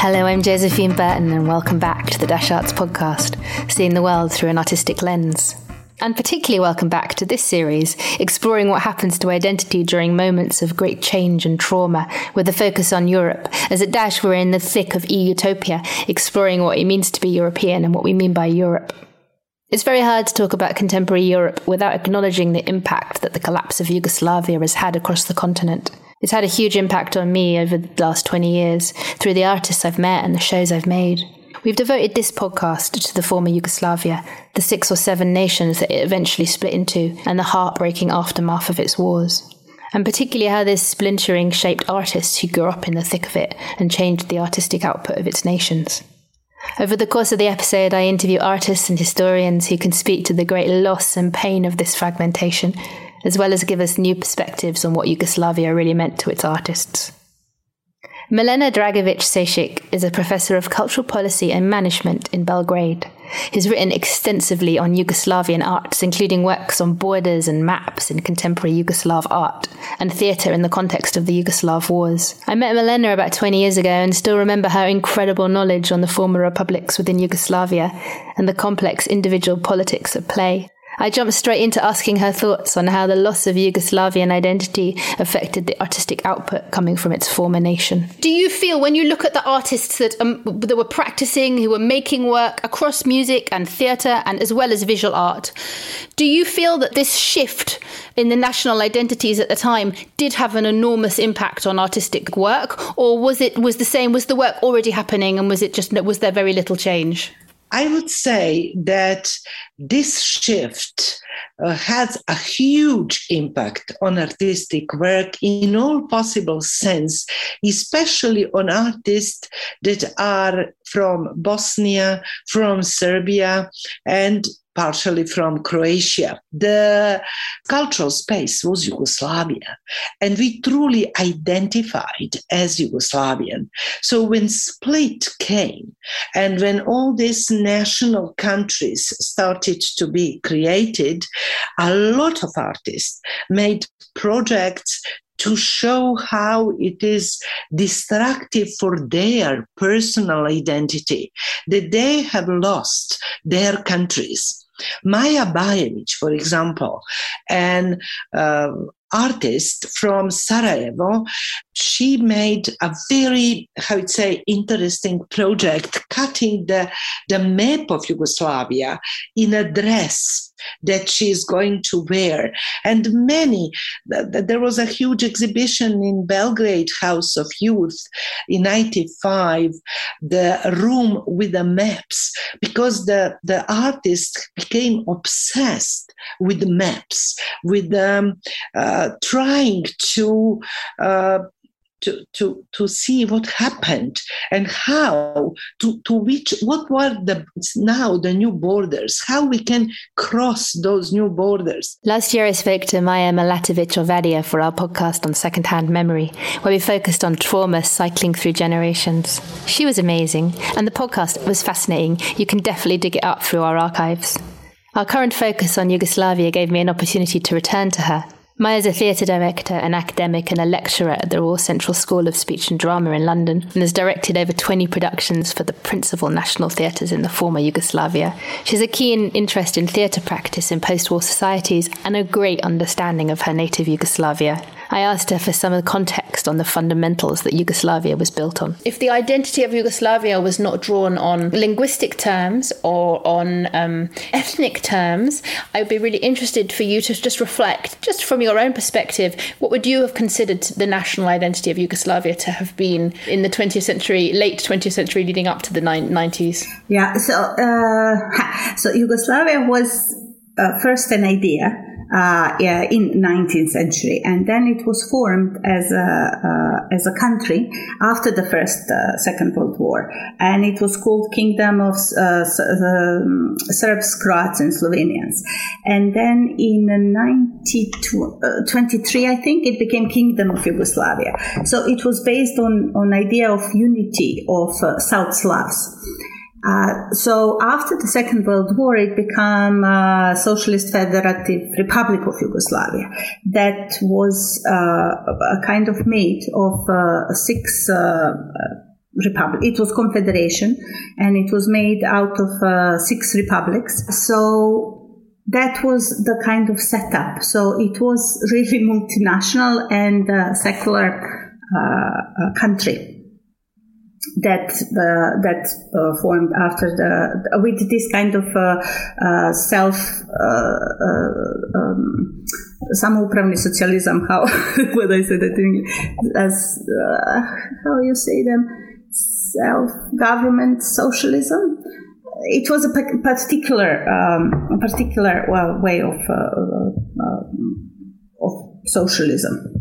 Hello, I'm Josephine Burton, and welcome back to the Dash Arts podcast, seeing the world through an artistic lens. And particularly welcome back to this series, exploring what happens to identity during moments of great change and trauma, with a focus on Europe. As at Dash, we're in the thick of e-utopia, exploring what it means to be European and what we mean by Europe. It's very hard to talk about contemporary Europe without acknowledging the impact that the collapse of Yugoslavia has had across the continent. It's had a huge impact on me over the last 20 years through the artists I've met and the shows I've made. We've devoted this podcast to the former Yugoslavia, the six or seven nations that it eventually split into, and the heartbreaking aftermath of its wars. And particularly how this splintering shaped artists who grew up in the thick of it and changed the artistic output of its nations. Over the course of the episode, I interview artists and historians who can speak to the great loss and pain of this fragmentation as well as give us new perspectives on what Yugoslavia really meant to its artists. Milena Dragićević Šešić is a professor of cultural policy and management in Belgrade. He's written extensively on Yugoslavian arts, including works on borders and maps in contemporary Yugoslav art and theatre in the context of the Yugoslav wars. I met Milena about 20 years ago and still remember her incredible knowledge on the former republics within Yugoslavia and the complex individual politics at play. I jumped straight into asking her thoughts on how the loss of Yugoslavian identity affected the artistic output coming from its former nation. Do you feel when you look at the artists that um, that were practicing, who were making work across music and theatre and as well as visual art, do you feel that this shift in the national identities at the time did have an enormous impact on artistic work, or was it was the same? Was the work already happening, and was it just was there very little change? I would say that this shift uh, has a huge impact on artistic work in all possible sense, especially on artists that are from Bosnia, from Serbia, and partially from Croatia. The cultural space was Yugoslavia, and we truly identified as Yugoslavian. So when split came, and when all these national countries started to be created, a lot of artists made projects to show how it is destructive for their personal identity that they have lost their countries Maja Bajevic, for example, an uh, artist from Sarajevo, she made a very, how would say, interesting project, cutting the, the map of Yugoslavia in a dress that she's going to wear. And many, there was a huge exhibition in Belgrade House of Youth in 95, the room with the maps, because the, the artist became obsessed with maps, with um, uh, trying to uh, to, to, to see what happened and how to, to which what were the now the new borders how we can cross those new borders. Last year i spoke to Maja Milatovic Ovadia for our podcast on secondhand memory where we focused on trauma cycling through generations. She was amazing and the podcast was fascinating. You can definitely dig it up through our archives. Our current focus on Yugoslavia gave me an opportunity to return to her Maja is a theatre director, an academic, and a lecturer at the Royal Central School of Speech and Drama in London, and has directed over 20 productions for the principal national theatres in the former Yugoslavia. She has a keen interest in theatre practice in post war societies and a great understanding of her native Yugoslavia. I asked her for some of the context on the fundamentals that Yugoslavia was built on. If the identity of Yugoslavia was not drawn on linguistic terms or on um, ethnic terms, I would be really interested for you to just reflect, just from your own perspective, what would you have considered the national identity of Yugoslavia to have been in the 20th century, late 20th century, leading up to the 90s? Yeah, so uh, so Yugoslavia was uh, first an idea uh, in 19th century, and then it was formed as a uh, as a country after the first uh, Second World War, and it was called Kingdom of uh, um, Serbs, Croats, and Slovenians. And then in 1923, uh, I think it became Kingdom of Yugoslavia. So it was based on on idea of unity of uh, South Slavs. Uh, so after the Second World War, it became a Socialist Federative Republic of Yugoslavia. That was uh, a kind of made of uh, six uh, republic. It was confederation, and it was made out of uh, six republics. So that was the kind of setup. So it was really multinational and uh, secular uh, uh country that uh, that uh, formed after the with this kind of uh, uh self uh, uh, um, samoupravni socialism how would I say that in English as how you say them self government socialism. It was a particular um, particular well, way of of socialism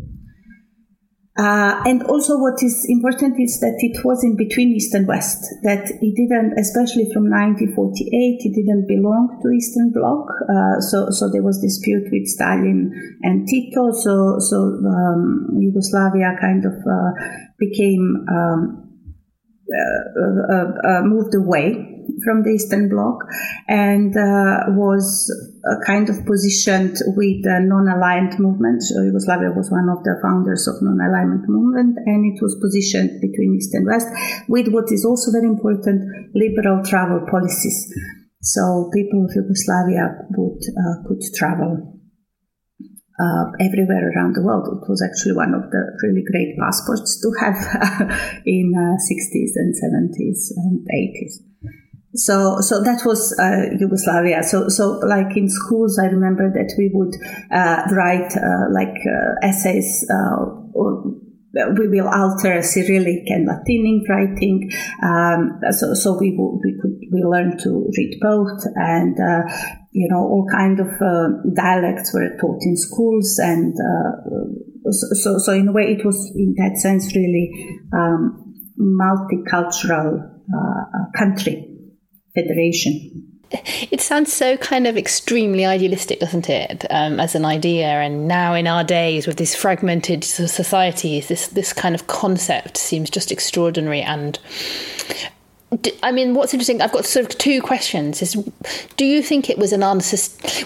uh, and also, what is important is that it was in between East and West. That it didn't, especially from 1948, it didn't belong to Eastern Bloc. Uh, so, so there was dispute with Stalin and Tito. So, so um, Yugoslavia kind of uh, became um, uh, uh, uh, moved away from the Eastern Bloc and uh, was uh, kind of positioned with the non-aligned movement. So Yugoslavia was one of the founders of non-alignment movement, and it was positioned between East and West with what is also very important: liberal travel policies. So people of Yugoslavia would uh, could travel uh, everywhere around the world. It was actually one of the really great passports to have in uh, 60s and 70s and 80s. So, so that was uh, Yugoslavia. So, so like in schools, I remember that we would uh, write uh, like uh, essays. Uh, or we will alter Cyrillic and Latinic writing. Um, so, so we we could we learned to read both, and uh, you know all kind of dialects were taught in schools, and so, so in a way it was in that sense really um, multicultural country federation. It sounds so kind of extremely idealistic, doesn't it, um, as an idea? And now in our days, with these fragmented societies, this this kind of concept seems just extraordinary and I mean, what's interesting, I've got sort of two questions. Is do you think it was an answer?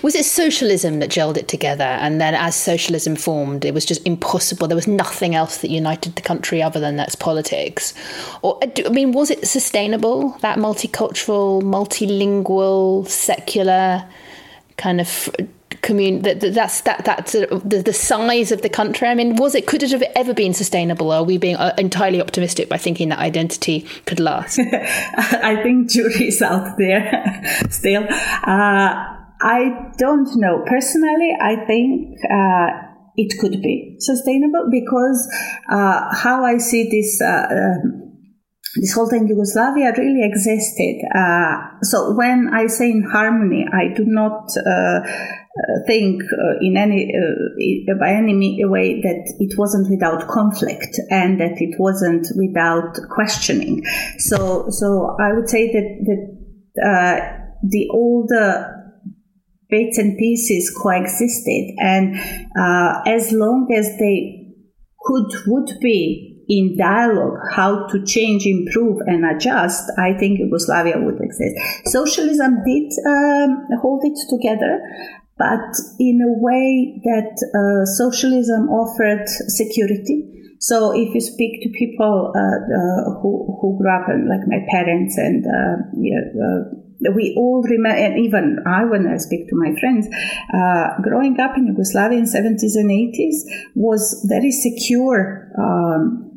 Was it socialism that gelled it together, and then as socialism formed, it was just impossible? There was nothing else that united the country other than that's politics. Or uh, I mean, was it sustainable? That multicultural, multilingual, secular kind of commun that, that's that that's the, the size of the country. I mean was it could it have ever been sustainable? Are we being uh, entirely optimistic by thinking that identity could last? I think jury is out there still. Uh, i don't know. Personally i think uh, it could be sustainable because uh, how i see this uh, um, this whole thing Yugoslavia really existed. Uh, so when I say in harmony, I do not uh, think uh, in any uh, by any way that it wasn't without conflict and that it wasn't without questioning. So so I would say that that uh, the older bits and pieces coexisted, and uh, as long as they could would be in dialogue how to change, improve, and adjust, I think Yugoslavia would exist. Socialism did um, hold it together, but in a way that uh, socialism offered security. So if you speak to people uh, uh, who, who grew up, in, like my parents, and uh, yeah, uh, we all remember, and even I, when I speak to my friends, uh, growing up in Yugoslavia in 70s and 80s was very secure. Um,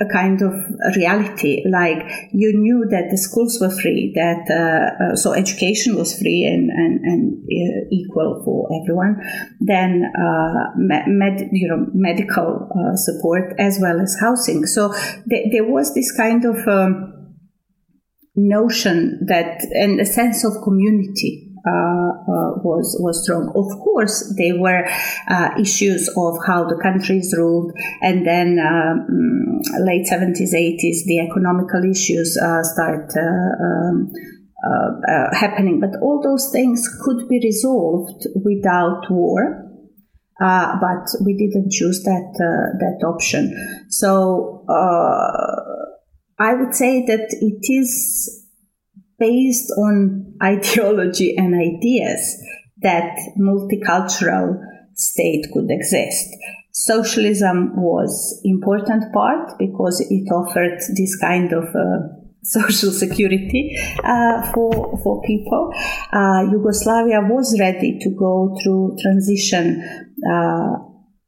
a kind of reality. Like you knew that the schools were free, that uh, uh, so education was free and and, and uh, equal for everyone. Then uh, med, you know medical uh, support as well as housing. So th- there was this kind of um, notion that and a sense of community was was strong. Of course, there were uh, issues of how the countries ruled, and then um, late seventies, eighties, the economical issues start. Um, uh, happening, but all those things could be resolved without war. Uh, but we didn't choose that uh, that option. So I would say that it is based on ideology and ideas that multicultural state could exist. socialism was important part because it offered this kind of uh, social security uh, for for people. Uh, Yugoslavia was ready to go through transition uh,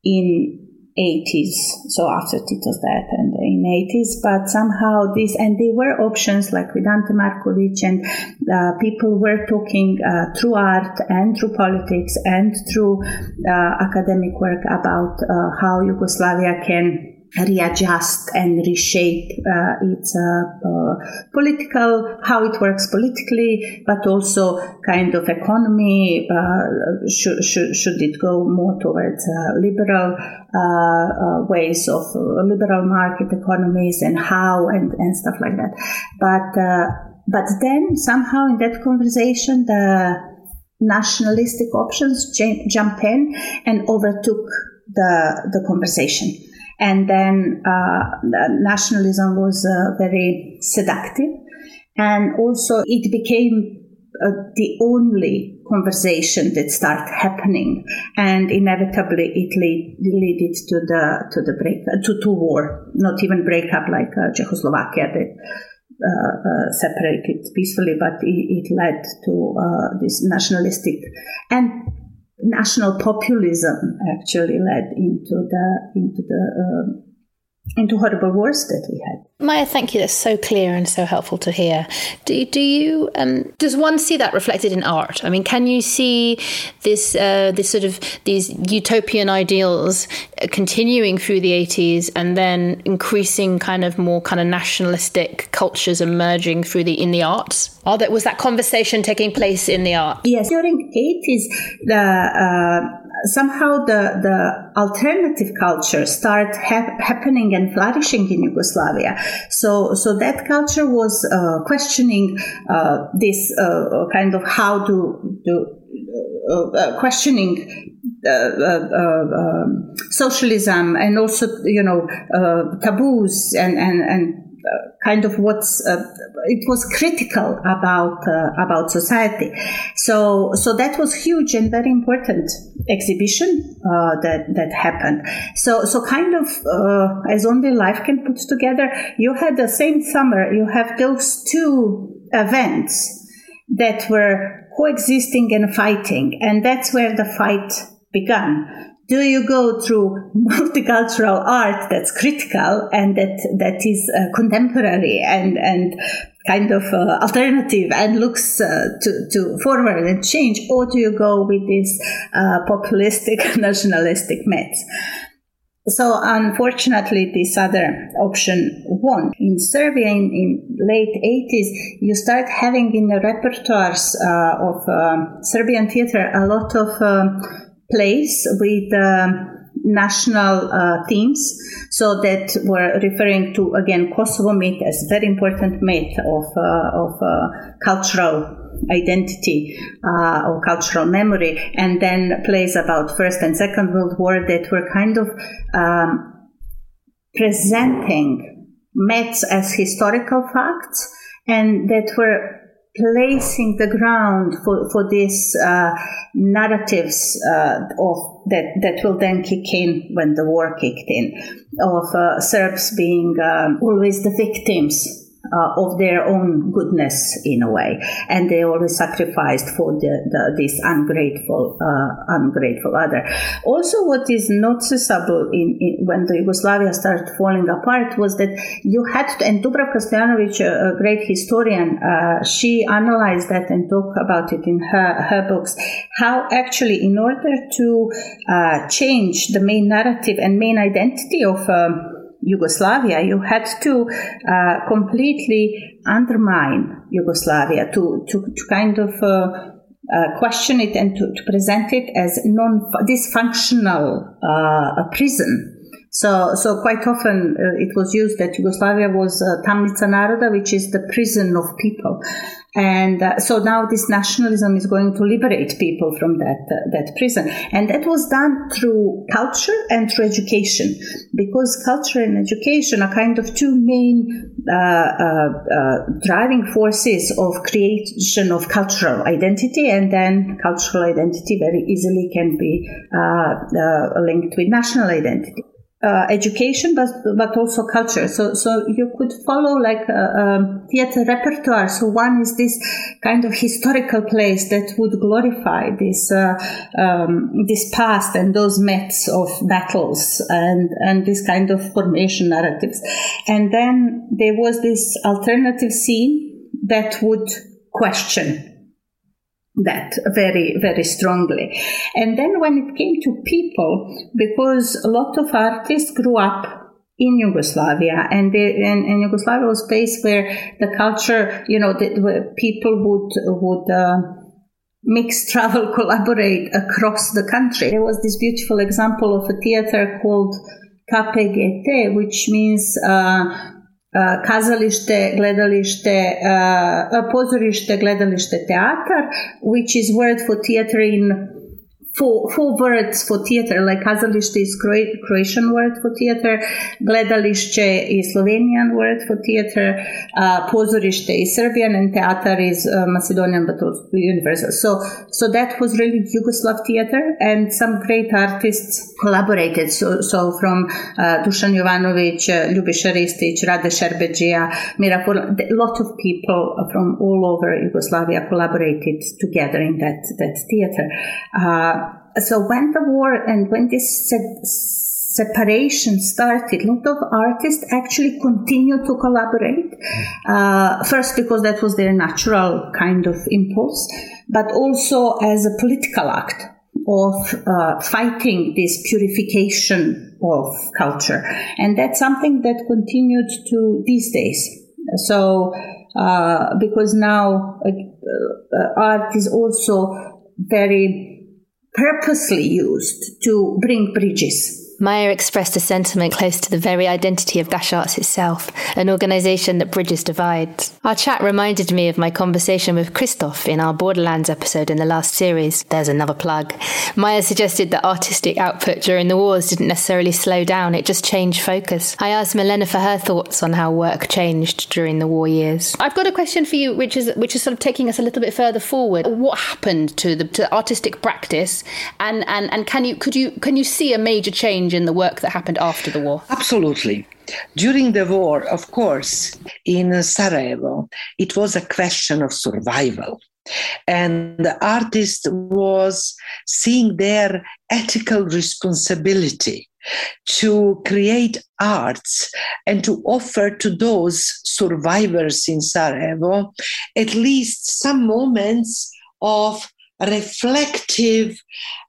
in 80s, so after Tito's death and in 80s, but somehow this, and there were options like with Ante Markovic and uh, people were talking uh, through art and through politics and through uh, academic work about uh, how Yugoslavia can readjust and reshape uh, its uh, political how it works politically but also kind of economy uh, should, should, should it go more towards uh, liberal uh, ways of liberal market economies and how and, and stuff like that. But but then somehow in that conversation the nationalistic options jump in and overtook the the conversation and then uh, nationalism was uh, very seductive. And also, it became uh, the only conversation that started happening, and inevitably it lead, led to the to the break to, to war, not even breakup like uh, Czechoslovakia that uh, uh, separated peacefully, but it, it led to uh, this nationalistic. And national populism actually led into the into the uh, into horrible wars that we had. Maya, thank you. That's so clear and so helpful to hear. Do, do you um, does one see that reflected in art? I mean, can you see this uh, this sort of these utopian ideals continuing through the eighties and then increasing kind of more kind of nationalistic cultures emerging through the in the arts? Are that was that conversation taking place in the art? Yes, during eighties the. Uh, somehow the, the alternative culture start ha- happening and flourishing in Yugoslavia. So, so that culture was uh, questioning uh, this uh, kind of how to uh, uh, questioning uh, uh, um, socialism and also you know taboos and and and kind of what's uh, it was critical about uh, about society. So so that was huge and very important exhibition uh, that that happened. So so kind of uh, as only life can put together you had the same summer you have those two events that were coexisting and fighting and that's where the fight began do you go through multicultural art that's critical and that that is uh, contemporary and and kind of uh, alternative and looks uh, to, to forward and change or do you go with this uh, populistic nationalistic myths so unfortunately this other option won in serbia in, in late 80s you start having in the repertoires uh, of um, serbian theater a lot of um, place with uh, national uh, themes. So that we're referring to again Kosovo myth as very important myth of uh, of uh, cultural identity uh, or cultural memory, and then plays about First and Second World War that were kind of um, presenting myths as historical facts and that were placing the ground for, for these uh, narratives uh, of that, that will then kick in when the war kicked in of uh, Serbs being um, always the victims uh, of their own goodness in a way, and they always sacrificed for the, the this ungrateful, uh, ungrateful other. Also, what is noticeable in, in, when the Yugoslavia started falling apart was that you had to, and Dubravka Stojanovic, a, a great historian, uh, she analyzed that and talked about it in her her books. How actually, in order to uh, change the main narrative and main identity of um, Yugoslavia, you had to uh, completely undermine Yugoslavia to, to, to kind of uh, uh, question it and to, to, present it as non dysfunctional uh, prison So, so quite often uh, it was used that Yugoslavia was uh, Tamnica Naroda, which is the prison of people. And uh, so now this nationalism is going to liberate people from that uh, that prison, and that was done through culture and through education, because culture and education are kind of two main uh, uh, uh driving forces of creation of cultural identity, and then cultural identity very easily can be uh, linked with national identity uh, education, but but also culture. So so you could follow like um, theater repertoire. So one is this kind of historical place that would glorify this uh, um, this past and those myths of battles and and this kind of formation narratives. And then there was this alternative scene that would question that very very strongly and then when it came to people because a lot of artists grew up in Yugoslavia, and, they, and, and Yugoslavia was a place where the culture, you know, the, people would would uh, mix, travel, collaborate across the country. There was this beautiful example of a theater called KPGT, which means uh, kazalište, gledalište, pozorište, gledalište, teatar, which is word for theater in four, four words for theater, like kazalište is Croatian word for theater, gledalište is Slovenian word for theater, uh, pozorište is Serbian, and teatar is uh, Macedonian, but also universal. So, so that was really Yugoslav theater, and some great artists collaborated. So, so from uh, Dusan Jovanovic, uh, Ljubiša Ristic, Rade Šerbedžija, Mirapur, a lot of people from all over Yugoslavia collaborated together in that, that theater. Uh, so when the war and when this se- separation started, a lot of artists actually continued to collaborate. Uh, first, because that was their natural kind of impulse, but also as a political act of uh, fighting this purification of culture. And that's something that continued to these days. So, uh, because now uh, uh, art is also very purposely used to bring bridges Maya expressed a sentiment close to the very identity of Dash Arts itself, an organisation that bridges divides. Our chat reminded me of my conversation with Christoph in our Borderlands episode in the last series. There's another plug. Maya suggested that artistic output during the wars didn't necessarily slow down, it just changed focus. I asked Milena for her thoughts on how work changed during the war years. I've got a question for you, which is which is sort of taking us a little bit further forward. What happened to the to artistic practice, and, and, and can you could you can you see a major change? Change in the work that happened after the war? Absolutely. During the war, of course, in Sarajevo, it was a question of survival. And the artist was seeing their ethical responsibility to create arts and to offer to those survivors in Sarajevo at least some moments of reflective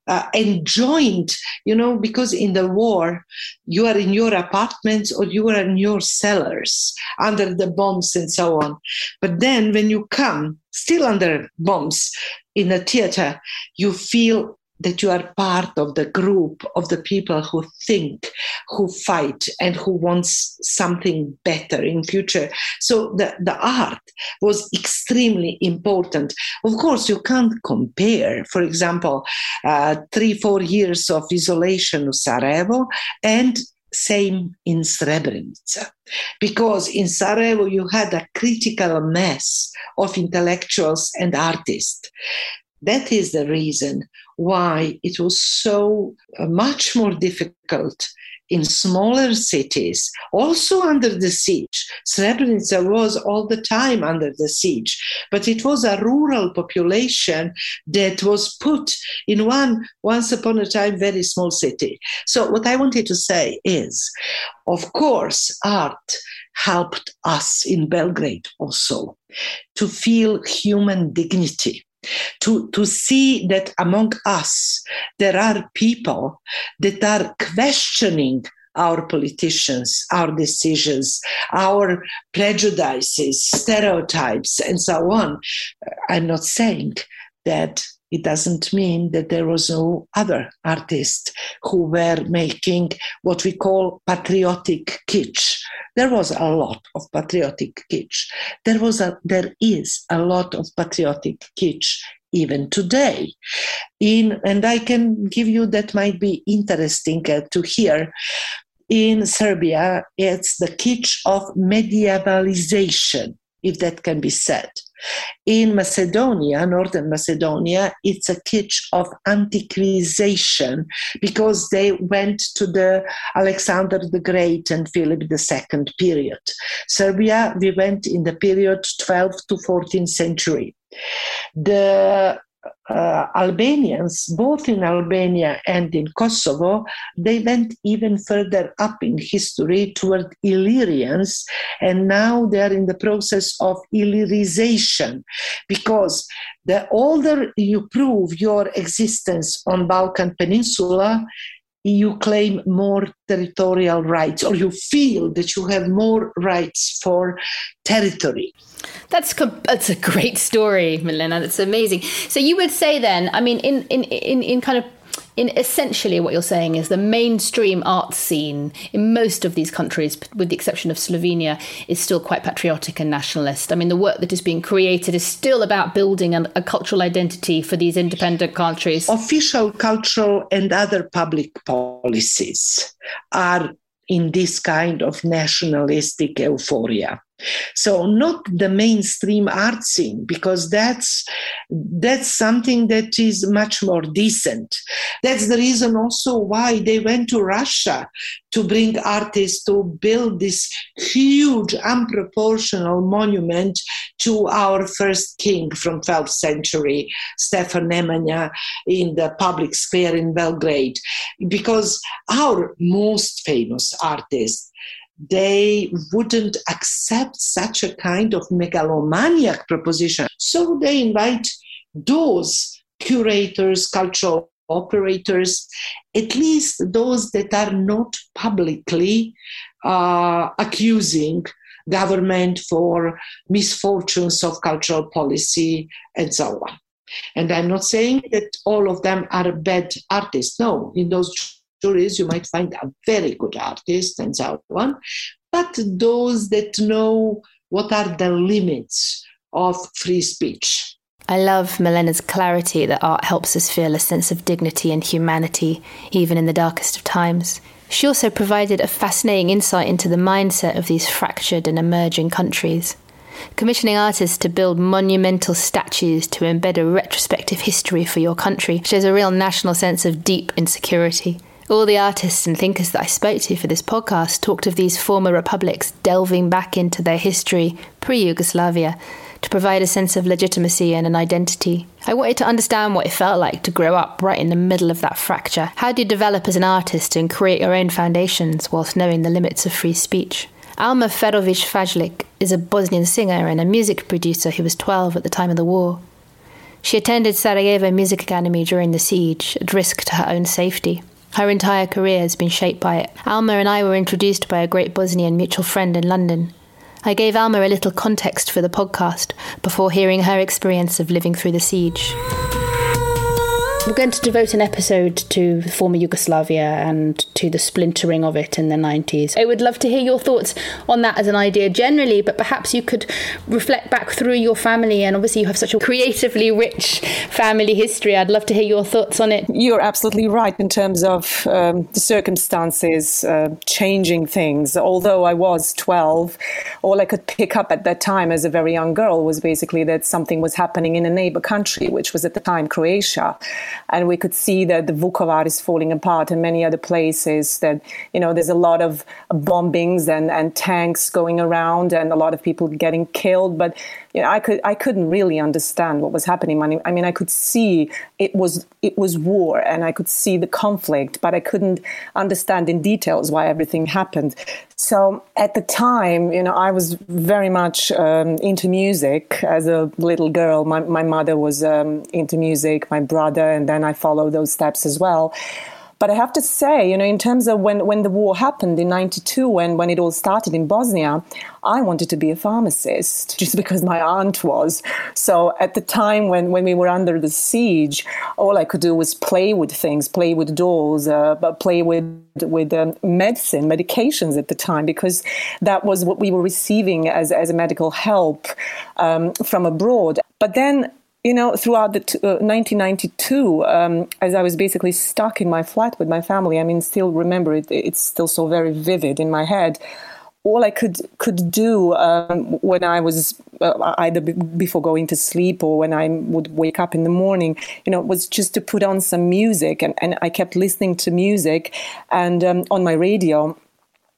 uh, and joint, you know, because in the war, you are in your apartments or you are in your cellars under the bombs and so on. But then when you come, still under bombs, in a theater, you feel that you are part of the group of the people who think who fight and who wants something better in future so the, the art was extremely important of course you can't compare for example uh, three four years of isolation of sarajevo and same in Srebrenica. Because in Sarajevo, you had a critical mass of intellectuals and artists. That is the reason why it was so uh, much more difficult in smaller cities, also under the siege. Srebrenica was all the time under the siege, but it was a rural population that was put in one, once upon a time, very small city. So, what I wanted to say is, of course, art helped us in Belgrade also to feel human dignity to, to see that among us there are people that are questioning our politicians, our decisions, our prejudices, stereotypes, and so on. I'm not saying that it doesn't mean that there was no other artists who were making what we call patriotic kitsch. There was a lot of patriotic kitsch. There was a, there is a lot of patriotic kitsch even today. In and I can give you that might be interesting uh, to hear. In Serbia, it's the kitsch of medievalization, if that can be said. In Macedonia, Northern Macedonia, it's a kitsch of antiquization because they went to the Alexander the Great and Philip II period. Serbia, we went in the period 12th to 14th century. The uh, Albanians, both in Albania and in Kosovo, they went even further up in history toward Illyrians, and now they are in the process of Illyrization because the older you prove your existence on Balkan Peninsula, you claim more territorial rights or you feel that you have more rights for territory. That's that's a great story, Milena. That's amazing. So you would say then, I mean, in in in, in kind of in essentially what you're saying is the mainstream art scene in most of these countries, with the exception of Slovenia, is still quite patriotic and nationalist. I mean, the work that is being created is still about building a, a cultural identity for these independent countries. Official cultural and other public policies are in this kind of nationalistic euphoria so not the mainstream art scene because that's that's something that is much more decent. That's the reason also why they went to russia to bring artists to build this huge unproportional monument to our first king from 12th century stefan nemanja in the public square in belgrade. Because our most famous artist they wouldn't accept such a kind of megalomaniac proposition. So they invite those curators, cultural operators, at least those that are not publicly uh, accusing government for misfortunes of cultural policy and so on. And I'm not saying that all of them are bad artists. No, in those juries, you might find a very good artist and so on, but those that know what are the limits of free speech. I love Milena's clarity that art helps us feel a sense of dignity and humanity, even in the darkest of times. She also provided a fascinating insight into the mindset of these fractured and emerging countries. Commissioning artists to build monumental statues to embed a retrospective history for your country shows a real national sense of deep insecurity. All the artists and thinkers that I spoke to for this podcast talked of these former republics delving back into their history pre Yugoslavia to provide a sense of legitimacy and an identity. I wanted to understand what it felt like to grow up right in the middle of that fracture. How do you develop as an artist and create your own foundations whilst knowing the limits of free speech? Alma Ferovic Fajlik is a Bosnian singer and a music producer who was 12 at the time of the war. She attended Sarajevo Music Academy during the siege, at risk to her own safety. Her entire career has been shaped by it. Alma and I were introduced by a great Bosnian mutual friend in London. I gave Alma a little context for the podcast before hearing her experience of living through the siege. We're going to devote an episode to former Yugoslavia and to the splintering of it in the 90s. I would love to hear your thoughts on that as an idea generally, but perhaps you could reflect back through your family. And obviously, you have such a creatively rich family history. I'd love to hear your thoughts on it. You're absolutely right in terms of um, the circumstances uh, changing things. Although I was 12, all I could pick up at that time as a very young girl was basically that something was happening in a neighbor country, which was at the time Croatia and we could see that the Vukovar is falling apart and many other places that, you know, there's a lot of bombings and, and tanks going around and a lot of people getting killed. But, you know, I could, I couldn't really understand what was happening. I mean, I could see it was, it was war and I could see the conflict, but I couldn't understand in details why everything happened. So at the time, you know, I was very much um, into music as a little girl. My, my mother was um, into music, my brother, and then I followed those steps as well. But I have to say, you know, in terms of when, when the war happened in 92, when, when it all started in Bosnia, I wanted to be a pharmacist just because my aunt was. So at the time when, when we were under the siege, all I could do was play with things, play with dolls, uh, but play with, with um, medicine, medications at the time, because that was what we were receiving as, as a medical help um, from abroad. But then you know, throughout the t- uh, 1992, um, as I was basically stuck in my flat with my family, I mean, still remember it, it's still so very vivid in my head. All I could could do um, when I was uh, either b- before going to sleep or when I would wake up in the morning, you know, was just to put on some music, and, and I kept listening to music, and um, on my radio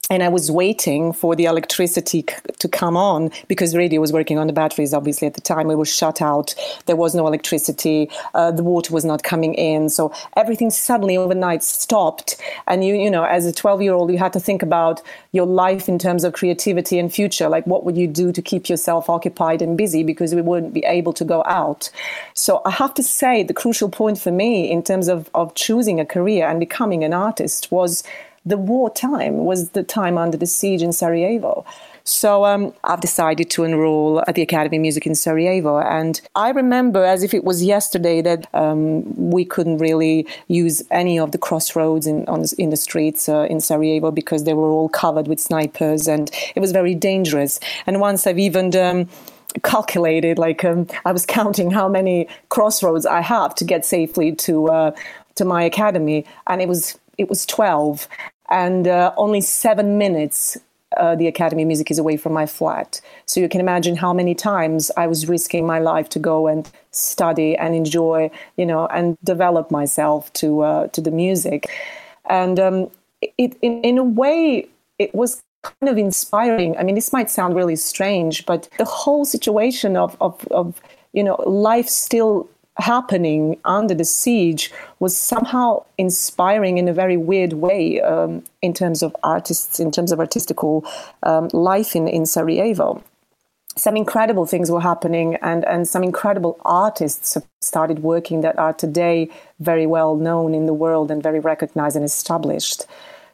and I was waiting for the electricity c- to come on because radio was working on the batteries. Obviously, at the time we were shut out. There was no electricity. Uh, the water was not coming in. So everything suddenly overnight stopped. And you, you know, as a 12 year old, you had to think about your life in terms of creativity and future. Like, what would you do to keep yourself occupied and busy because we wouldn't be able to go out. So I have to say, the crucial point for me in terms of, of choosing a career and becoming an artist was the war time was the time under the siege in Sarajevo. So um, I've decided to enroll at the Academy of Music in Sarajevo. And I remember as if it was yesterday that um, we couldn't really use any of the crossroads in, on, in the streets uh, in Sarajevo because they were all covered with snipers and it was very dangerous. And once I've even um, calculated, like um, I was counting how many crossroads I have to get safely to uh, to my academy, and it was it was twelve, and uh, only seven minutes uh, the Academy of Music is away from my flat. So you can imagine how many times I was risking my life to go and study and enjoy, you know, and develop myself to uh, to the music. And um, it, in, in a way, it was kind of inspiring. I mean, this might sound really strange, but the whole situation of, of, of you know, life still happening under the siege was somehow inspiring in a very weird way um, in terms of artists, in terms of artistical um, life in, in Sarajevo. Some incredible things were happening, and, and some incredible artists started working that are today very well known in the world and very recognized and established.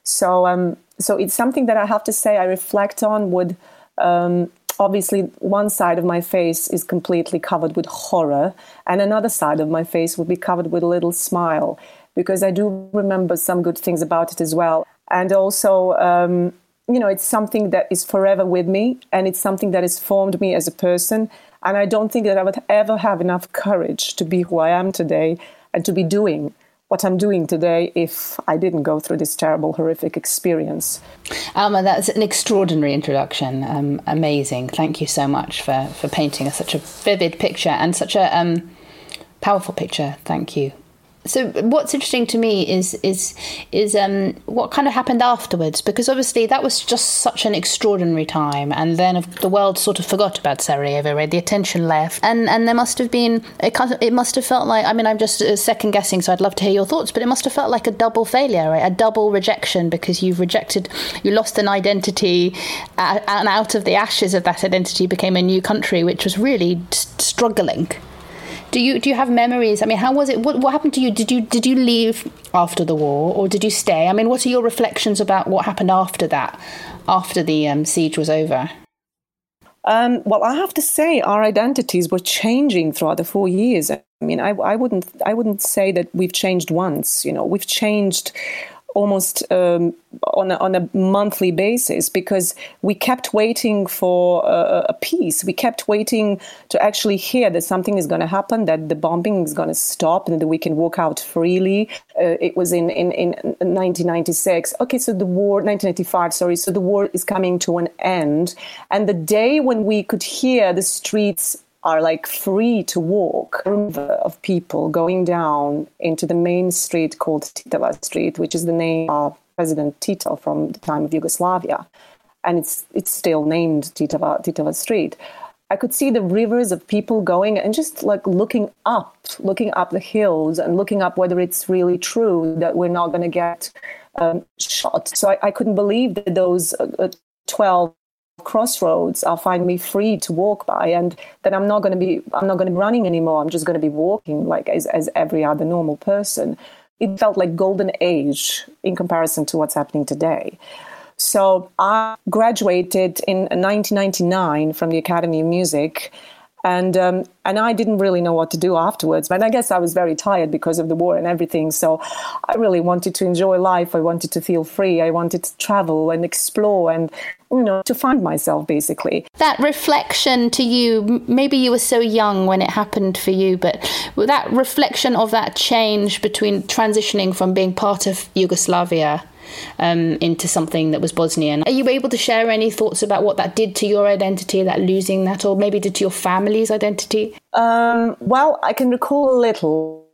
So, um, so it's something that I have to say I reflect on would. um, obviously one side of my face is completely covered with horror and another side of my face will be covered with a little smile because i do remember some good things about it as well. And also um, you know it's something that is forever with me and it's something that has formed me as a person and i don't think that i would ever have enough courage to be who i am today and to be doing what I'm doing today if I didn't go through this terrible, horrific experience. Alma, that's an extraordinary introduction. Um, amazing. Thank you so much for, for painting such a vivid picture and such a um, powerful picture. Thank you. So what's interesting to me is is is um, what kind of happened afterwards because obviously that was just such an extraordinary time and then the world sort of forgot about Sarajevo right? The attention left and and there must have been it, it must have felt like I mean I'm just uh, second guessing so I'd love to hear your thoughts but it must have felt like a double failure right? A double rejection because you've rejected you lost an identity uh, and out of the ashes of that identity became a new country which was really struggling do you do you have memories? I mean, how was it? What, what happened to you? Did you did you leave after the war, or did you stay? I mean, what are your reflections about what happened after that, after the um, siege was over? Um, well, I have to say, our identities were changing throughout the four years. I mean, I, I wouldn't, I wouldn't say that we've changed once. You know, we've changed almost um, on, a, on a monthly basis because we kept waiting for a, a peace. We kept waiting to actually hear that something is going to happen, that the bombing is going to stop, and that we can walk out freely. Uh, it was in, in, in 1996. Okay, so the war, 1995, sorry, so the war is coming to an end. And the day when we could hear the streets are like free to walk of people going down into the main street called Titova Street, which is the name of President Tito from the time of Yugoslavia. And it's, it's still named Titova, Titova Street. I could see the rivers of people going and just like looking up, looking up the hills and looking up whether it's really true that we're not going to get um, shot. So I, I, couldn't believe that those uh, 12 crossroads i'll find me free to walk by and that i'm not going to be i'm not going to be running anymore i'm just going to be walking like as, as every other normal person it felt like golden age in comparison to what's happening today. So I graduated in 1999 from the Academy of Music and um, and I didn't really know what to do afterwards. But I guess I was very tired because of the war and everything. So I really wanted to enjoy life. I wanted to feel free. I wanted to travel and explore and you know to find myself basically. That reflection to you, maybe you were so young when it happened for you, but that reflection of that change between transitioning from being part of Yugoslavia um, into something that was Bosnian. Are you able to share any thoughts about what that did to your identity, that losing that, or maybe did to your family's identity? Um, well, I can recall a little.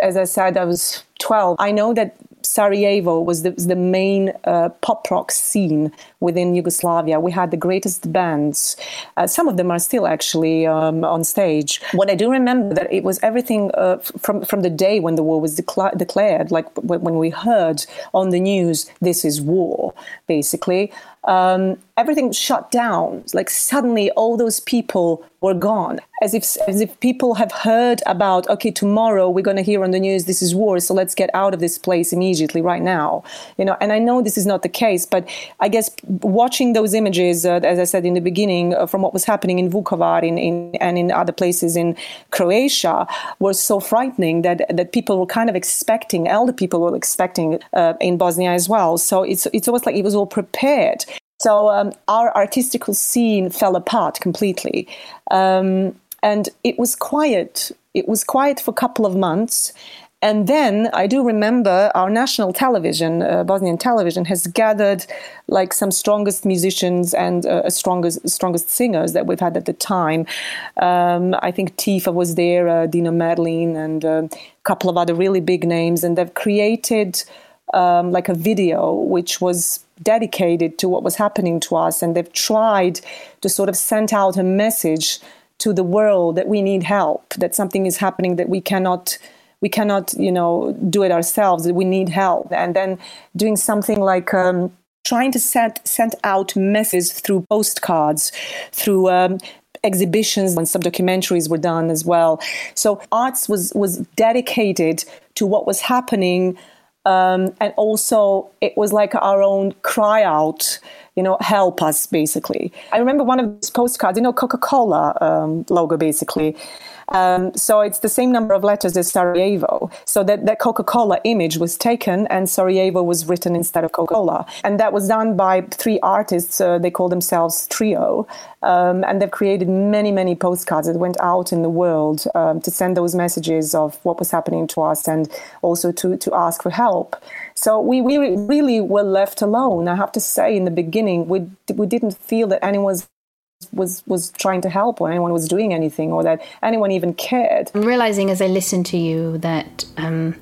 As I said, I was 12. I know that Sarajevo was the, the main uh, pop rock scene within Yugoslavia. We had the greatest bands. Uh, some of them are still actually um, on stage. What I do remember that it was everything uh, from from the day when the war was decla- declared, like when we heard on the news, "This is war," basically um, everything shut down. Like suddenly, all those people were gone, as if as if people have heard about. Okay, tomorrow we're going to hear on the news this is war, so let's get out of this place immediately, right now. You know, and I know this is not the case, but I guess watching those images, uh, as I said in the beginning, uh, from what was happening in Vukovar in, in, and in other places in Croatia, was so frightening that that people were kind of expecting, elder people were expecting uh, in Bosnia as well. So it's it's almost like it was all prepared. So um, our artistical scene fell apart completely. Um, and it was quiet. It was quiet for a couple of months. And then I do remember our national television, uh, Bosnian television, has gathered like some strongest musicians and uh, strongest strongest singers that we've had at the time. Um, I think Tifa was there, uh, Dino Merlin, and uh, a couple of other really big names, and they've created um, like a video which was dedicated to what was happening to us, and they've tried to sort of send out a message to the world that we need help, that something is happening that we cannot we cannot you know do it ourselves that we need help. And then doing something like um, trying to send send out messages through postcards through um, exhibitions and some documentaries were done as well. So arts was was dedicated to what was happening um, and also, it was like our own cry out, you know, help us basically. I remember one of those postcards, you know, Coca Cola um, logo basically. Um, so it's the same number of letters as Sarajevo. So that, that Coca Cola image was taken and Sarajevo was written instead of Coca Cola. And that was done by three artists. Uh, they call themselves Trio. Um, and they've created many, many postcards that went out in the world um, to send those messages of what was happening to us and also to, to ask for help. So we, we really were left alone. I have to say, in the beginning, we, we didn't feel that anyone was was was trying to help or anyone was doing anything or that anyone even cared. I'm realizing as I listen to you that um,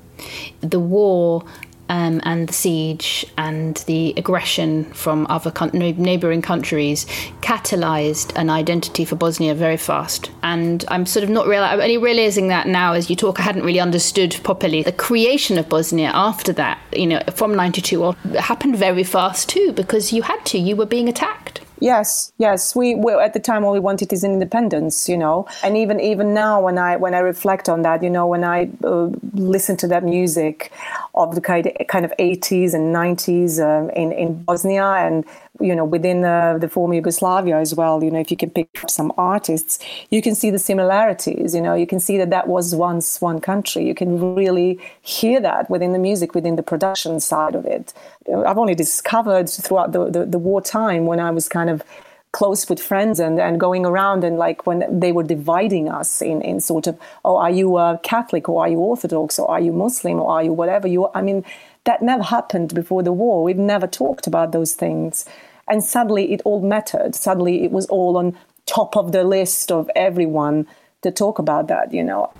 the war um, and the siege and the aggression from other con- neighboring countries catalyzed an identity for Bosnia very fast. And I'm sort of not real- I'm only realizing that now as you talk. I hadn't really understood properly the creation of Bosnia after that. You know, from '92 happened very fast too because you had to. You were being attacked. Yes, yes. We, we, at the time all we wanted is independence, you know. And even even now, when I when I reflect on that, you know, when I uh, listen to that music of the kind kind of eighties and nineties um, in in Bosnia and you know within the, the former Yugoslavia as well. You know, if you can pick up some artists, you can see the similarities. You know, you can see that that was once one country. You can really hear that within the music, within the production side of it. I've only discovered throughout the, the, the wartime when I was kind of close with friends and, and going around and like when they were dividing us in, in sort of, oh, are you a Catholic or are you Orthodox or are you Muslim or are you whatever you I mean, that never happened before the war. We've never talked about those things. And suddenly it all mattered. Suddenly it was all on top of the list of everyone to talk about that, you know.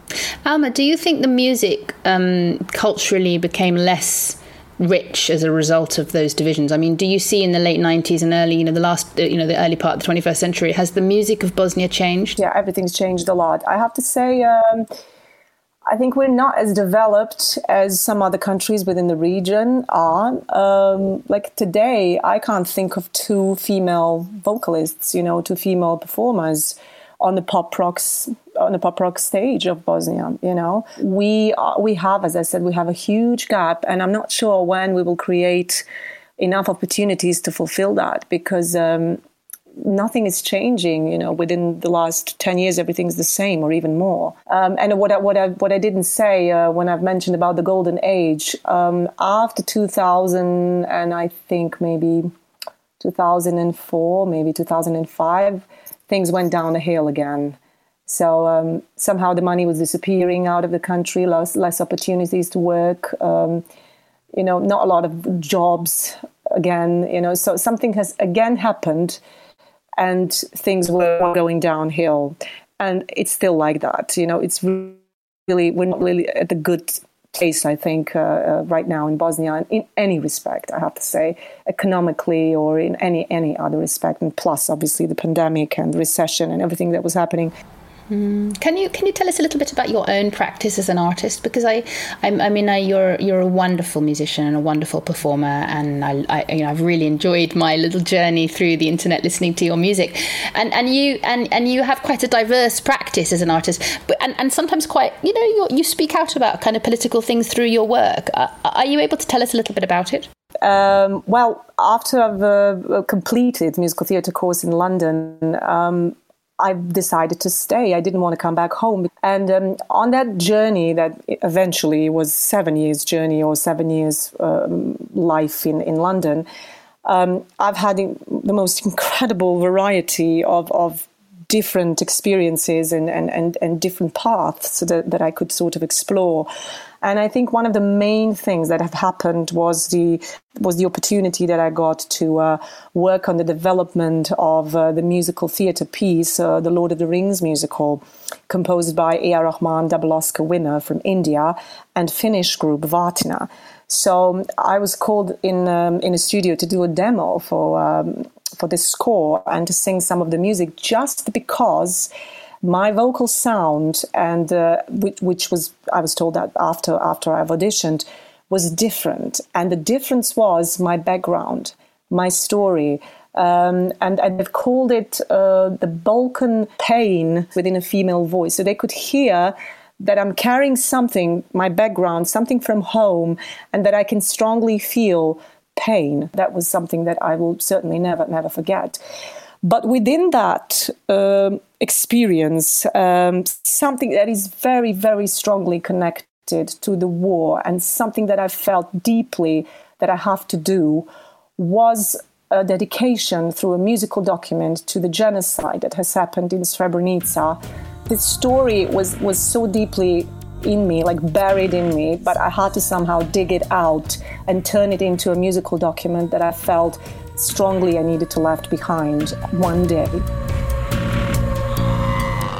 Alma, do you think the music um, culturally became less rich as a result of those divisions. I mean, do you see in the late 90s and early, you know, the last, you know, the early part of the 21st century, has the music of Bosnia changed? Yeah, everything's changed a lot. I have to say, um, I think we're not as developed as some other countries within the region are. Um, like today, I can't think of two female vocalists, you know, two female performers on the pop rocks on the pop rock stage of Bosnia. You know, we are, we have, as I said, we have a huge gap, and I'm not sure when we will create enough opportunities to fulfill that because um, nothing is changing. You know, within the last ten years, everything's the same or even more. Um, and what I, what I what I didn't say uh, when I've mentioned about the golden age um, after 2000, and I think maybe 2004, maybe 2005, things went down the hill again. So um, somehow the money was disappearing out of the country, less less opportunities to work. Um, you know, not a lot of jobs again. You know, so something has again happened and things were going downhill. And it's still like that. You know, it's really, we're not really at the good place, I think, uh, uh, right now in Bosnia, in any respect, I have to say, economically or in any any other respect, and plus obviously the pandemic and recession and everything that was happening. Mm. Can you can you tell us a little bit about your own practice as an artist? Because I, I, I mean, I, you're you're a wonderful musician and a wonderful performer, and I, I, you know, I've really enjoyed my little journey through the internet listening to your music, and and you and and you have quite a diverse practice as an artist, but and, and sometimes quite, you know, you speak out about kind of political things through your work. Uh, are you able to tell us a little bit about it? Um, well, after I've uh, completed musical theatre course in London, um, I decided to stay. I didn't want to come back home. And um, on that journey, that eventually was seven years journey or seven years um, life in in London, um, I've had the most incredible variety of of different experiences and and and, and different paths that, that I could sort of explore. And I think one of the main things that have happened was the was the opportunity that I got to uh, work on the development of uh, the musical theatre piece, uh, the Lord of the Rings musical, composed by A.R. Rahman, double Oscar winner from India, and Finnish group Värttinä. So I was called in um, in a studio to do a demo for um, for this score and to sing some of the music, just because my vocal sound and uh, which, which, was I was told that after after I've auditioned was different, and the difference was my background, my story. Um, and, and they've called it uh, the Balkan pain within a female voice. So they could hear that I'm carrying something, my background, something from home, and that I can strongly feel pain. That was something that I will certainly never, never forget. But within that um, experience, um, something that is very, very strongly connected to the war and something that I felt deeply that I have to do was a dedication through a musical document to the genocide that has happened in Srebrenica. This story was, was so deeply in me, like buried in me, but I had to somehow dig it out and turn it into a musical document that I felt strongly I needed to left behind one day.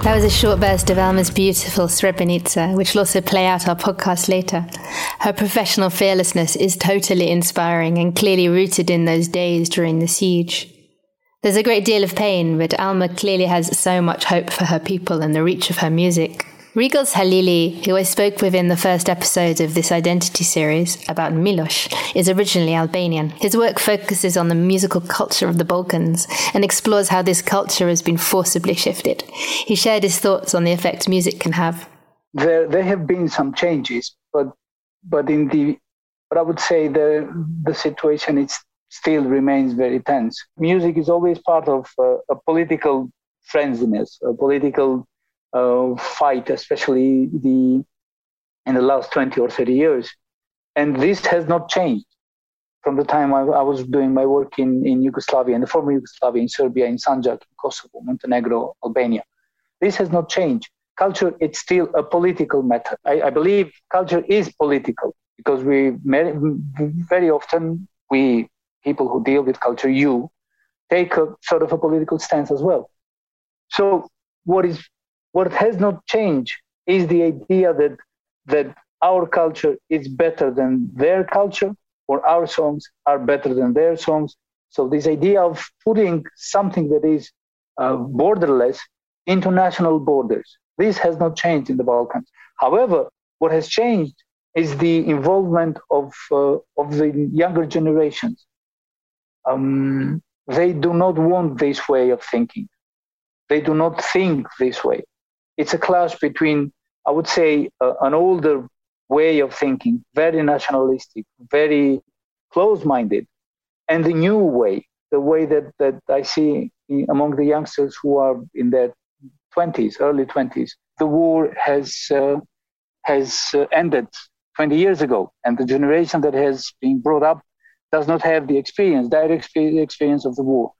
That was a short burst of Alma's beautiful Srebrenica, which will also play out our podcast later. Her professional fearlessness is totally inspiring and clearly rooted in those days during the siege. There's a great deal of pain, but Alma clearly has so much hope for her people and the reach of her music. Rigels Halili, who I spoke with in the first episode of this identity series about Milos, is originally Albanian. His work focuses on the musical culture of the Balkans and explores how this culture has been forcibly shifted. He shared his thoughts on the effect music can have. There, there have been some changes, but but in the but I would say the the situation is still remains very tense. Music is always part of uh, a political frenziness, a political uh, fight, especially the in the last 20 or 30 years. And this has not changed from the time I, I, was doing my work in, in Yugoslavia, in the former Yugoslavia, in Serbia, in Sanjak, in Kosovo, Montenegro, Albania. This has not changed. Culture, it's still a political matter. I, I believe culture is political because we very often, we people who deal with culture, you take a sort of a political stance as well. So what is what has not changed is the idea that that our culture is better than their culture, or our songs are better than their songs. So this idea of putting something that is uh, borderless into national borders, this has not changed in the Balkans. However, what has changed is the involvement of uh, of the younger generations. Um, they do not want this way of thinking. They do not think this way it's a clash between, I would say, uh, an older way of thinking, very nationalistic, very close-minded, and the new way, the way that, that I see among the youngsters who are in their 20s, early 20s. The war has uh, has uh, ended 20 years ago, and the generation that has been brought up does not have the experience, direct experience of the war.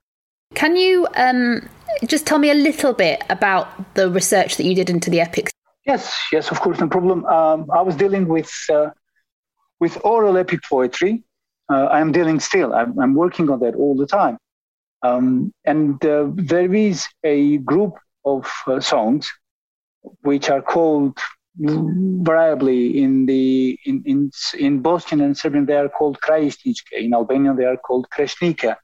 Can you um, just tell me a little bit about the research that you did into the epics? Yes, yes, of course, no problem. Um, I was dealing with uh, with oral epic poetry. Uh, I'm dealing still. I'm, I'm, working on that all the time. Um, and uh, there is a group of uh, songs which are called variably in the in in, in Bosnian and Serbian they are called krajišničke. In Albanian they are called krešnika.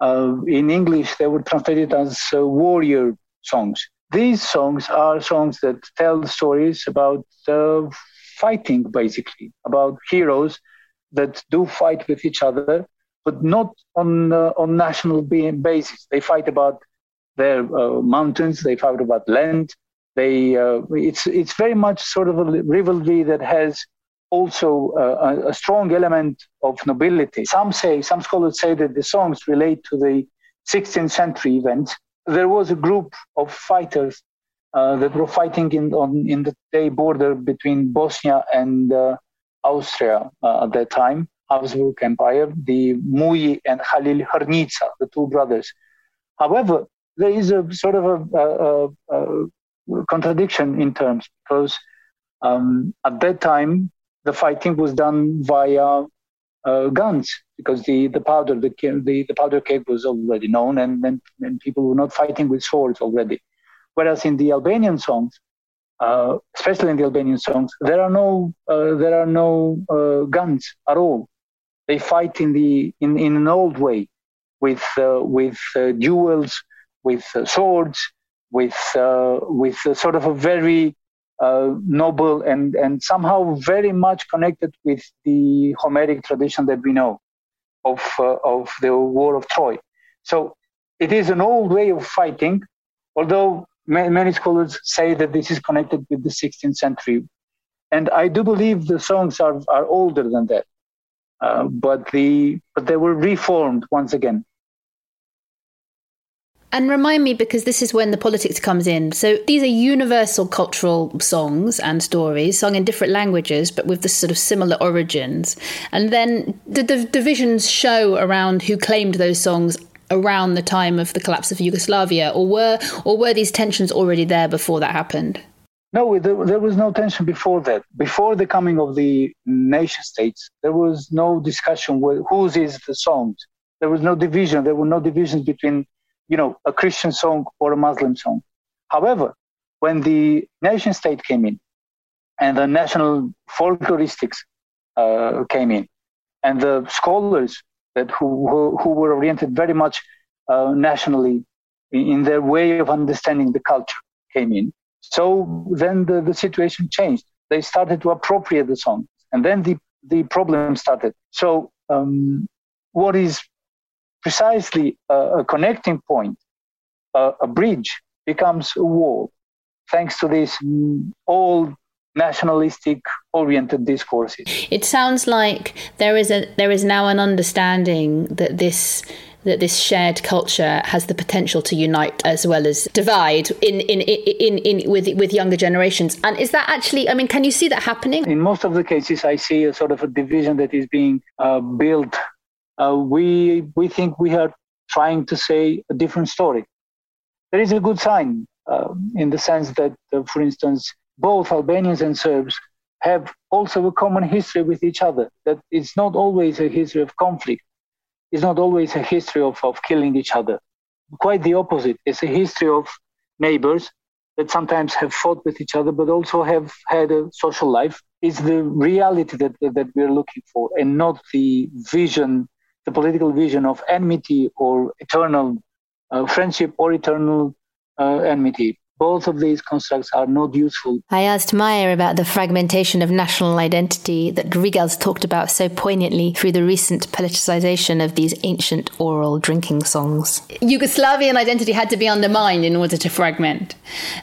Uh, in English they would translate it as uh, warrior songs. These songs are songs that tell stories about uh, fighting, basically about heroes that do fight with each other, but not on uh, on national basis. They fight about their uh, mountains. They fight about land they uh, it's it's very much sort of a rivalry that has also uh, a, strong element of nobility. Some say, some scholars say that the songs relate to the 16th century events. There was a group of fighters uh, that were fighting in on in the day border between Bosnia and uh, Austria uh, at that time, Habsburg Empire, the Muji and Halil Hrnjica, the two brothers. However, there is a sort of a, a, a, contradiction in terms because um, at that time the fighting was done via uh, guns because the, the powder the, the, the powder keg was already known and, and, and people were not fighting with swords already. Whereas in the albanian songs uh, especially in the albanian songs there are no uh, there are no uh, guns at all. They fight in the in, in an old way with uh, with uh, duels with swords with with sort of a very uh, noble and and somehow very much connected with the Homeric tradition that we know of uh, of the War of Troy. So it is an old way of fighting, although many scholars say that this is connected with the 16th century, and I do believe the songs are are older than that. Uh, but the but they were reformed once again and remind me, because this is when the politics comes in. So these are universal cultural songs and stories sung in different languages, but with the sort of similar origins. And then the, the divisions show around who claimed those songs around the time of the collapse of Yugoslavia, or were or were these tensions already there before that happened? No, there, there was no tension before that. Before the coming of the nation states, there was no discussion with whose is the songs. There was no division. There were no divisions between you know, a Christian song or a Muslim song. However, when the nation state came in and the national folkloristics uh, came in, and the scholars that who, who, who were oriented very much uh, nationally in their way of understanding the culture came in. So then the, the situation changed. They started to appropriate the song, and then the, the problem started. So um, what is precisely a, a connecting point, a, a, bridge, becomes a wall, thanks to these old nationalistic oriented discourses. It sounds like there is a there is now an understanding that this that this shared culture has the potential to unite as well as divide in in, in, in, in with with younger generations. And is that actually? I mean, can you see that happening? In most of the cases, I see a sort of a division that is being uh, built uh, we we think we are trying to say a different story. There is a good sign uh, in the sense that, uh, for instance, both Albanians and Serbs have also a common history with each other. That it's not always a history of conflict. It's not always a history of, of killing each other. Quite the opposite. It's a history of neighbors that sometimes have fought with each other, but also have had a social life. It's the reality that, that we're looking for and not the vision the political vision of enmity or eternal uh, friendship or eternal uh, enmity. Both of these constructs are not useful. I asked Maya about the fragmentation of national identity that Rigels talked about so poignantly through the recent politicization of these ancient oral drinking songs. Yugoslavian identity had to be undermined in order to fragment.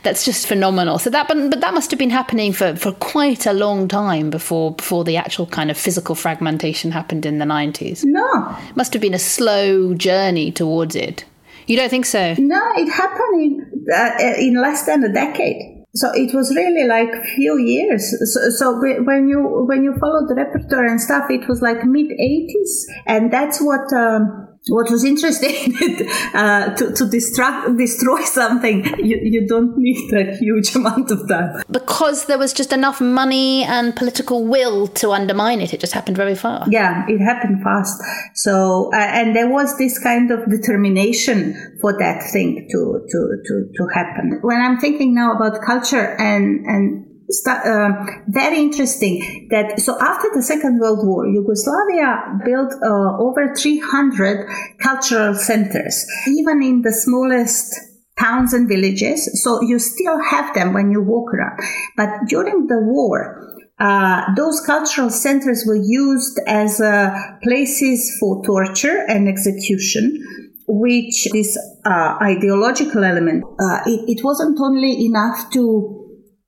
That's just phenomenal. So that, but, but that must have been happening for, for quite a long time before before the actual kind of physical fragmentation happened in the 90s. No. It must have been a slow journey towards it. You don't think so? No, it happened in, uh, in less than a decade. So it was really like few years. So, so when you when you follow the repertoire and stuff, it was like mid '80s, and that's what. Um, what was interesting uh, to, to distract, destroy something you, you don't need a huge amount of time because there was just enough money and political will to undermine it it just happened very fast. Yeah it happened fast. So uh, and there was this kind of determination for that thing to to to, to happen. When i'm thinking now about culture and and uh, very interesting that so after the second world war yugoslavia built uh, over 300 cultural centers even in the smallest towns and villages so you still have them when you walk around. But during the war uh, those cultural centers were used as uh, places for torture and execution which this uh, ideological element. Uh, it, it wasn't only enough to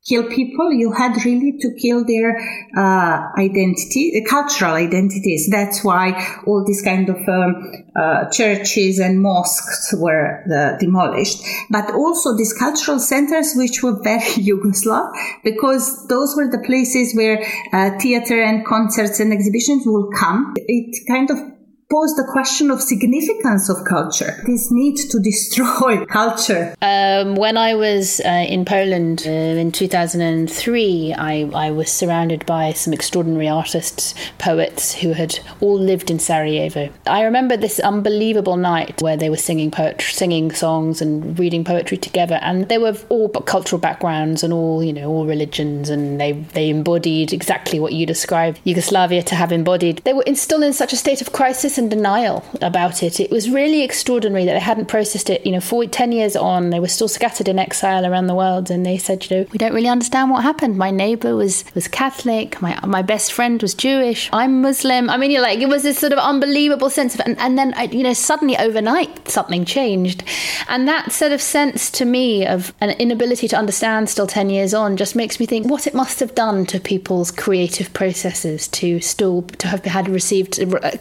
kill people, you had really to kill their uh, identity, uh, cultural identities. That's why all these kind of um, uh, churches and mosques were uh, demolished. But also these cultural centers, which were very Yugoslav, because those were the places where uh, theater and concerts and exhibitions will come. It kind of pose the question of significance of culture, this need to destroy culture. Um, when I was uh, in Poland uh, in 2003, I, I was surrounded by some extraordinary artists, poets who had all lived in Sarajevo. I remember this unbelievable night where they were singing poetry, singing songs and reading poetry together, and they were all cultural backgrounds and all you know all religions, and they they embodied exactly what you described Yugoslavia to have embodied. They were still in such a state of crisis in denial about it. It was really extraordinary that they hadn't processed it. You know, for 10 years on, they were still scattered in exile around the world. And they said, you know, we don't really understand what happened. My neighbor was, was Catholic. My, my best friend was Jewish. I'm Muslim. I mean, you're like, it was this sort of unbelievable sense of, and, and then, you know, suddenly overnight something changed. And that sort of sense to me of an inability to understand still 10 years on just makes me think what it must have done to people's creative processes to still, to have had received,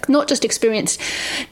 not just experience experienced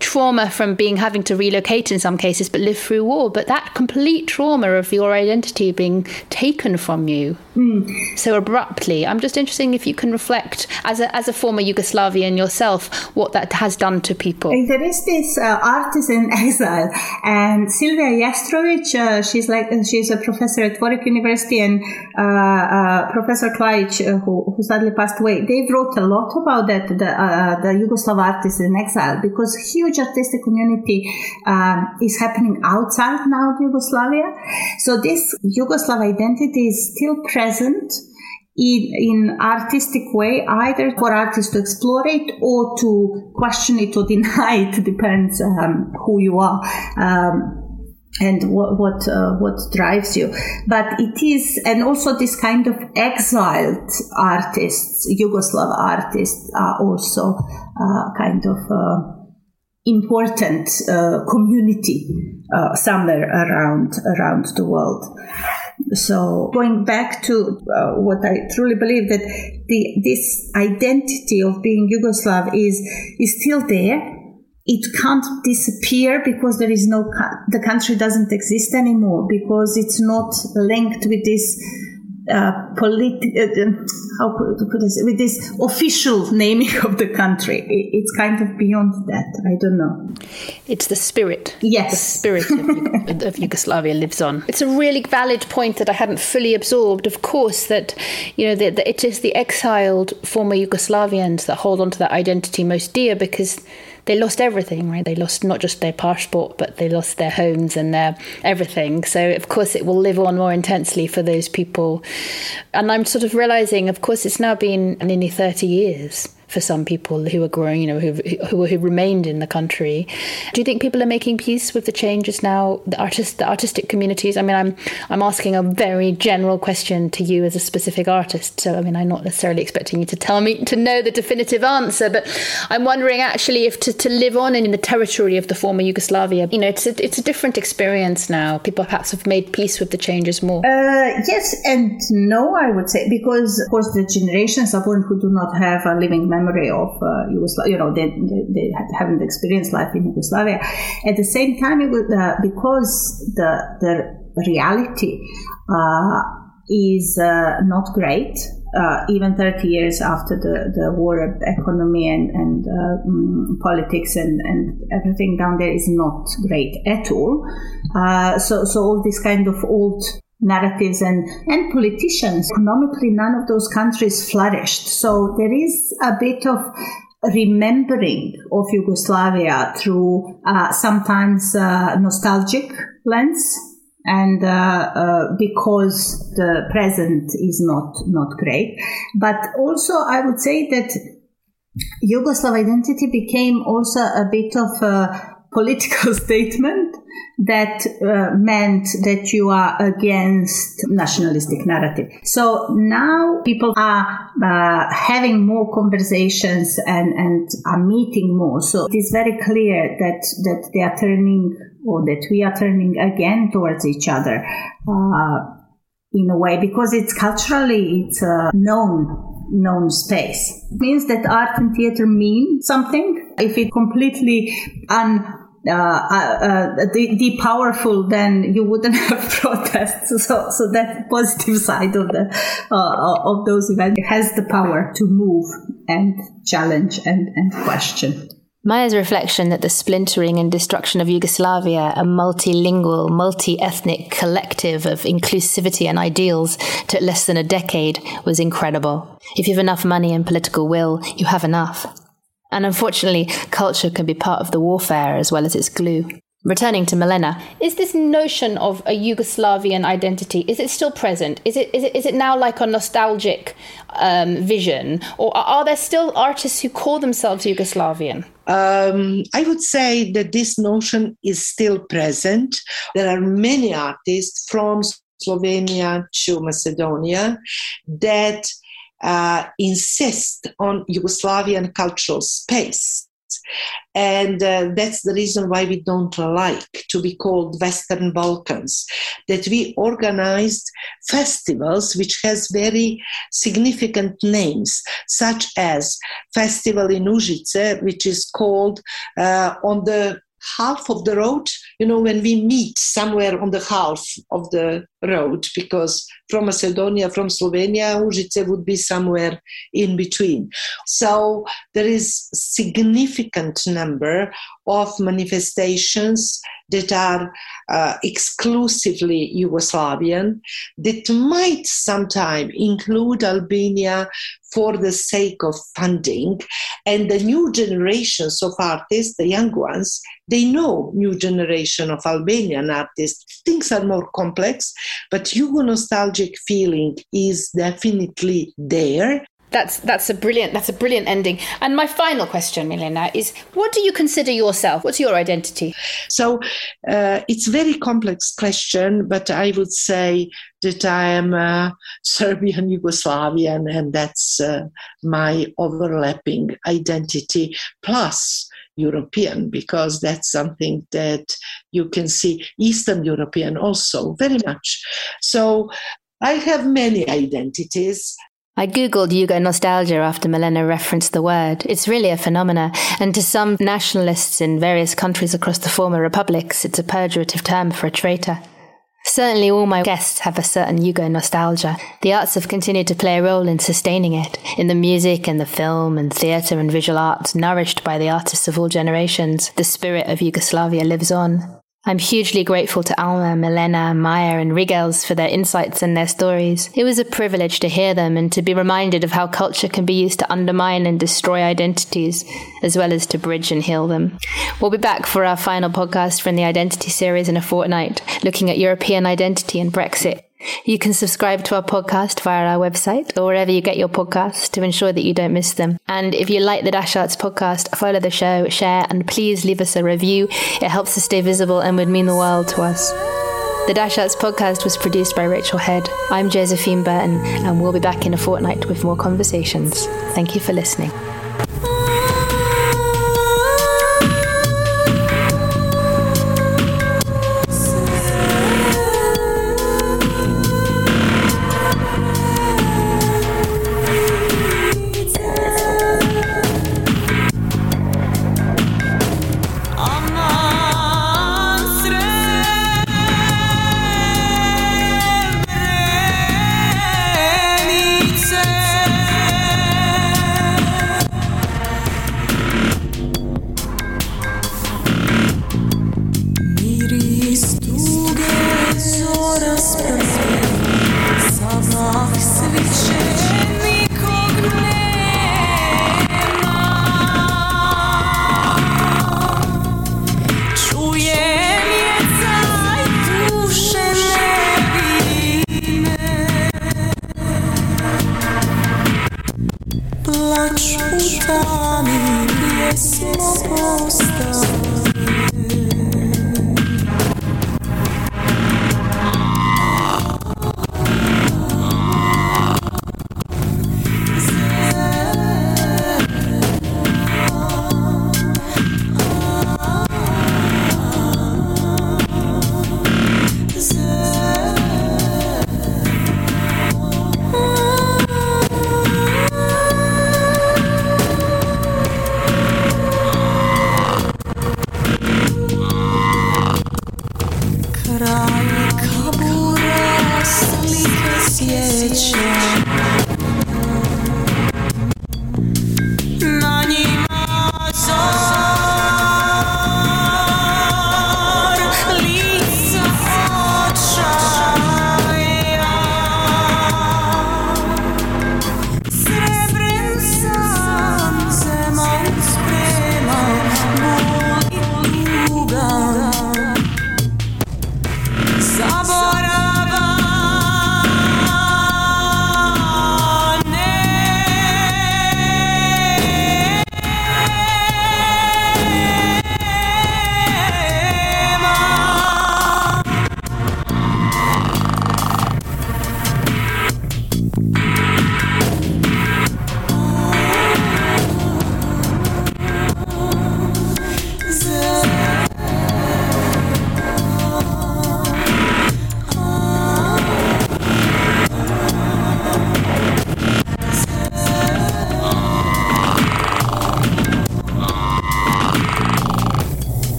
trauma from being having to relocate in some cases, but live through war. But that complete trauma of your identity being taken from you mm. so abruptly. I'm just interested if you can reflect as a, as a former Yugoslavian yourself what that has done to people. There is this uh, artist in exile, and Silvia Jestrović. Uh, she's like she's a professor at Warwick University, and uh, uh Professor Klaić, uh, who, who sadly passed away. They wrote a lot about that the, uh, the Yugoslav artist in exile because huge artistic community um, is happening outside now of Yugoslavia. So this Yugoslav identity is still present in, in artistic way, either for artists to explore it or to question it or deny it, depends um, who you are. Um, and what what uh, what drives you but it is and also this kind of exiled artists yugoslav artists are also uh, kind of uh, important uh, community uh, somewhere around around the world. So going back to uh, what I truly believe that the this identity of being Yugoslav is is still there. It can't disappear because there is no the country doesn't exist anymore because it's not linked with this uh, politi- uh, how could, could I say, with this official naming of the country. It, it's kind of beyond that. I don't know. It's the spirit. Yes. The spirit of, of, Yugoslavia lives on. It's a really valid point that I hadn't fully absorbed. Of course, that, you know, that it is the exiled former Yugoslavians that hold on to that identity most dear because they lost everything, right? They lost not just their passport, but they lost their homes and their everything. So, of course, it will live on more intensely for those people. And I'm sort of realizing, of course, it's now been nearly 30 years for some people who are growing, you know, who who who remained in the country. Do you think people are making peace with the changes now? The artist, the artistic communities. I mean, I'm I'm asking a very general question to you as a specific artist. So I mean, I'm not necessarily expecting you to tell me to know the definitive answer, but I'm wondering actually if to, to live on in the territory of the former Yugoslavia, you know, it's a, it's a different experience now. People perhaps have made peace with the changes more. Uh, yes and no, I would say, because of course the generations of one who do not have a living memory of uh, Yugoslavia. You know, they, they, they, haven't experienced life in Yugoslavia. At the same time, it uh, because the the reality uh, is uh, not great. Uh, even 30 years after the, the war, economy and, and um, politics and, and everything down there is not great at all. so, so all this kind of old narratives and, and politicians. Economically, none of those countries flourished. So there is a bit of remembering of Yugoslavia through uh, sometimes uh, nostalgic lens and uh, uh, because the present is not not great but also i would say that yugoslav identity became also a bit of a political statement that uh, meant that you are against nationalistic narrative. So now people are uh, having more conversations and, and are meeting more. So it is very clear that, that they are turning or that we are turning again towards each other. Uh, in a way because it's culturally it's a known known space it means that art and theater mean something if it completely un uh, uh, uh, the, the powerful, then you wouldn't have protests. So, so that positive side of the uh, of those events has the power to move and challenge and, and question. Maya's reflection that the splintering and destruction of Yugoslavia, a multilingual, multi ethnic collective of inclusivity and ideals, took less than a decade was incredible. If you have enough money and political will, you have enough. And unfortunately, culture can be part of the warfare as well as its glue. Returning to Milena, is this notion of a Yugoslavian identity is it still present? Is it is it is it now like a nostalgic um, vision, or are there still artists who call themselves Yugoslavian? Um, I would say that this notion is still present. There are many artists from Slovenia to Macedonia that uh, insist on Yugoslavian cultural space. And uh, that's the reason why we don't like to be called Western Balkans. That we organized festivals which has very significant names, such as Festival in Užice, which is called uh, on the half of the road you know when we meet somewhere on the half of the road because from macedonia from slovenia užice would be somewhere in between so there is significant number of manifestations that are uh, exclusively Yugoslavian, that might sometime include Albania for the sake of funding. And the new generations of artists, the young ones, they know new generation of Albanian artists. Things are more complex, but Yugo nostalgic feeling is definitely there that's that's a brilliant that's a brilliant ending. And my final question, Milena, is what do you consider yourself? What's your identity? So uh, it's a very complex question, but I would say that I am a Serbian Yugoslavian, and that's uh, my overlapping identity. Plus. European, because that's something that you can see Eastern European also very much. So I have many identities. I googled Yugo nostalgia after Milena referenced the word. It's really a phenomena, and to some nationalists in various countries across the former republics, it's a pejorative term for a traitor. Certainly, all my guests have a certain Yugo nostalgia. The arts have continued to play a role in sustaining it, in the music and the film and theatre and visual arts, nourished by the artists of all generations. The spirit of Yugoslavia lives on. I'm hugely grateful to Alma, Milena, Maya, and Rigels for their insights and their stories. It was a privilege to hear them and to be reminded of how culture can be used to undermine and destroy identities, as well as to bridge and heal them. We'll be back for our final podcast from the Identity series in a fortnight, looking at European identity and Brexit. You can subscribe to our podcast via our website or wherever you get your podcasts to ensure that you don't miss them. And if you like the Dash Arts podcast, follow the show, share, and please leave us a review. It helps us stay visible and would mean the world to us. The Dash Arts podcast was produced by Rachel Head. I'm Josephine Burton, and we'll be back in a fortnight with more conversations. Thank you for listening.